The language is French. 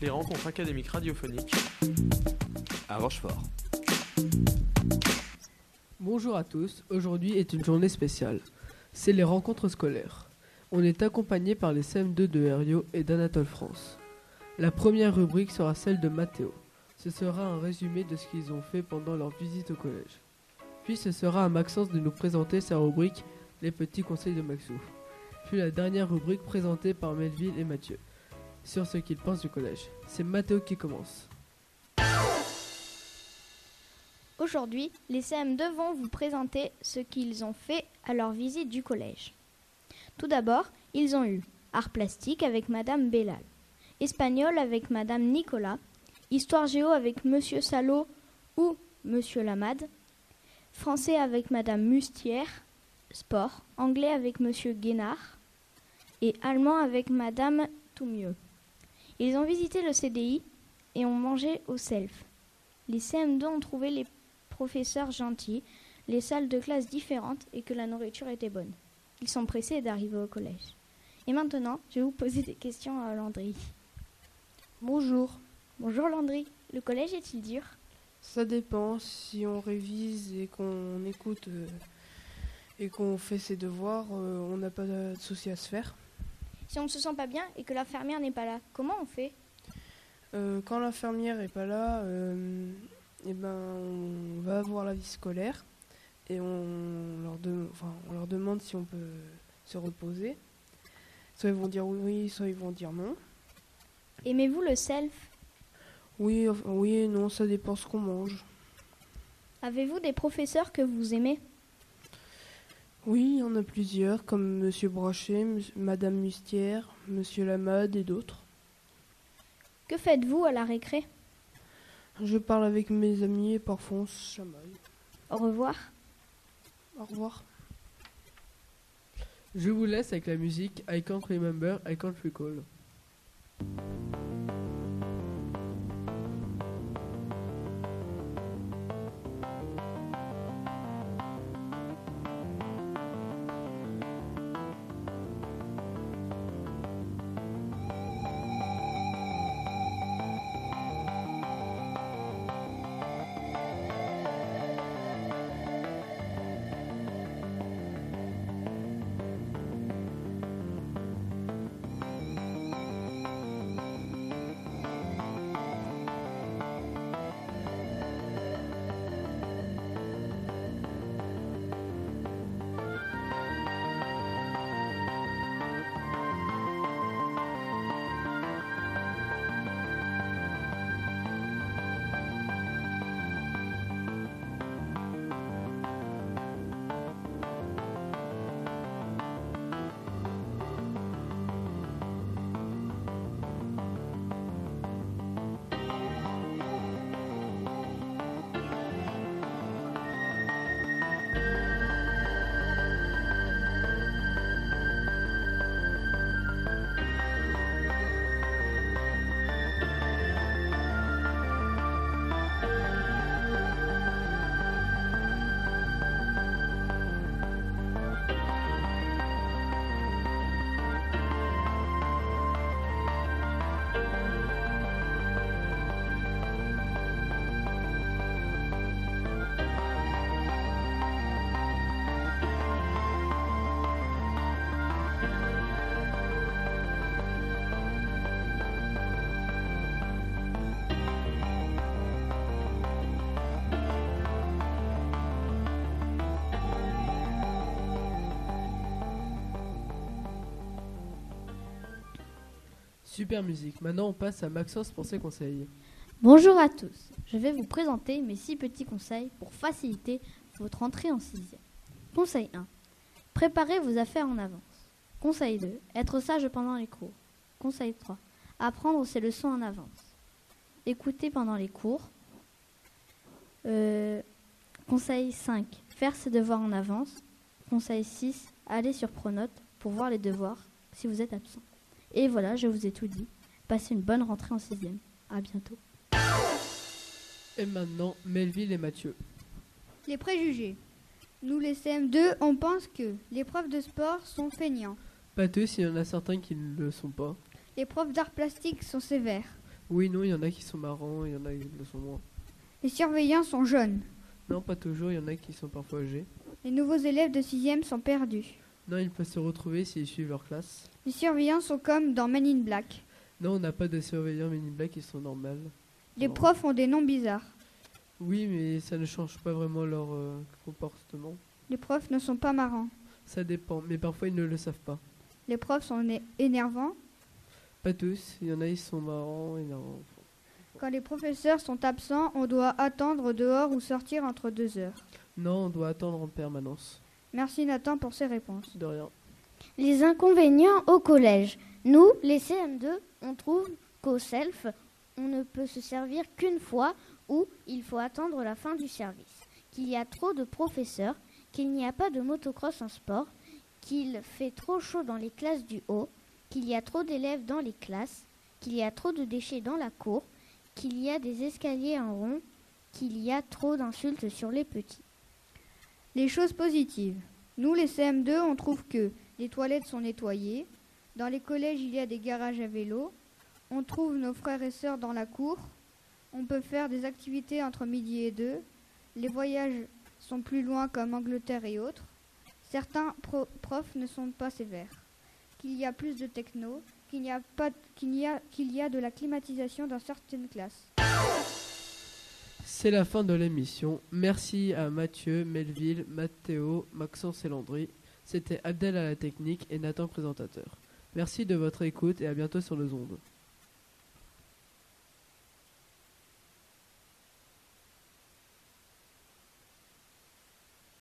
les rencontres académiques radiophoniques à Rochefort. Bonjour à tous, aujourd'hui est une journée spéciale. C'est les rencontres scolaires. On est accompagné par les CM2 de Herriot et d'Anatole France. La première rubrique sera celle de Mathéo. Ce sera un résumé de ce qu'ils ont fait pendant leur visite au collège. Puis ce sera à Maxence de nous présenter sa rubrique Les petits conseils de Maxou. Puis la dernière rubrique présentée par Melville et Mathieu sur ce qu'ils pensent du collège. C'est Mathéo qui commence. Aujourd'hui, les CM2 vont vous présenter ce qu'ils ont fait à leur visite du collège. Tout d'abord, ils ont eu art plastique avec Madame Bellal, espagnol avec Madame Nicolas, histoire géo avec Monsieur Salot ou Monsieur Lamade, français avec Madame Mustière, sport, anglais avec Monsieur Guénard et allemand avec Madame Toumieux. Ils ont visité le CDI et ont mangé au self. Les CM2 ont trouvé les professeurs gentils, les salles de classe différentes et que la nourriture était bonne. Ils sont pressés d'arriver au collège. Et maintenant, je vais vous poser des questions à Landry. Bonjour. Bonjour Landry. Le collège est-il dur? Ça dépend. Si on révise et qu'on écoute euh, et qu'on fait ses devoirs, euh, on n'a pas de souci à se faire. Si on ne se sent pas bien et que l'infirmière n'est pas là, comment on fait? Euh, quand l'infirmière n'est pas là, euh, eh ben, on va voir la vie scolaire et on leur, de- enfin, on leur demande si on peut se reposer. Soit ils vont dire oui, soit ils vont dire non. Aimez-vous le self? Oui, enfin, oui et non, ça dépend ce qu'on mange. Avez-vous des professeurs que vous aimez? Oui, il y en a plusieurs, comme Monsieur Brochet, Madame Mustière, Monsieur Lamade et d'autres. Que faites-vous à la récré? Je parle avec mes amis et parfois on se chamaille. Au revoir. Au revoir. Je vous laisse avec la musique I Can't Remember, I Can't Recall. Super musique. Maintenant, on passe à Maxence pour ses conseils. Bonjour à tous. Je vais vous présenter mes six petits conseils pour faciliter votre entrée en sixième. Conseil 1. Préparez vos affaires en avance. Conseil 2. Être sage pendant les cours. Conseil 3. Apprendre ses leçons en avance. Écouter pendant les cours. Euh, conseil 5. Faire ses devoirs en avance. Conseil 6. Aller sur Pronote pour voir les devoirs si vous êtes absent. Et voilà, je vous ai tout dit. Passez une bonne rentrée en sixième. À bientôt. Et maintenant, Melville et Mathieu. Les préjugés. Nous, les CM2, on pense que les profs de sport sont feignants. Pas tous, il y en a certains qui ne le sont pas. Les profs d'art plastique sont sévères. Oui, non, il y en a qui sont marrants, il y en a qui le sont moins. Les surveillants sont jeunes. Non, pas toujours, il y en a qui sont parfois âgés. Les nouveaux élèves de 6e sont perdus. Non, ils peuvent se retrouver s'ils suivent leur classe. Les surveillants sont comme dans Men in Black. Non, on n'a pas de surveillants mini black, ils sont normales. Les profs ont des noms bizarres. Oui, mais ça ne change pas vraiment leur euh, comportement. Les profs ne sont pas marrants. Ça dépend, mais parfois ils ne le savent pas. Les profs sont énervants. Pas tous, il y en a, ils sont marrants, énervants. Quand les professeurs sont absents, on doit attendre dehors ou sortir entre deux heures. Non, on doit attendre en permanence. Merci Nathan pour ces réponses. De rien. Les inconvénients au collège. Nous, les CM2, on trouve qu'au self, on ne peut se servir qu'une fois ou il faut attendre la fin du service, qu'il y a trop de professeurs, qu'il n'y a pas de motocross en sport, qu'il fait trop chaud dans les classes du haut, qu'il y a trop d'élèves dans les classes, qu'il y a trop de déchets dans la cour, qu'il y a des escaliers en rond, qu'il y a trop d'insultes sur les petits. Les choses positives. Nous, les CM2, on trouve que les toilettes sont nettoyées. Dans les collèges, il y a des garages à vélo. On trouve nos frères et sœurs dans la cour. On peut faire des activités entre midi et deux. Les voyages sont plus loin comme Angleterre et autres. Certains pro- profs ne sont pas sévères. Qu'il y a plus de techno, qu'il a qu'il y a de la climatisation dans certaines classes. C'est la fin de l'émission. Merci à Mathieu, Melville, Mathéo, Maxence et Landry. C'était Abdel à la technique et Nathan présentateur. Merci de votre écoute et à bientôt sur nos ondes.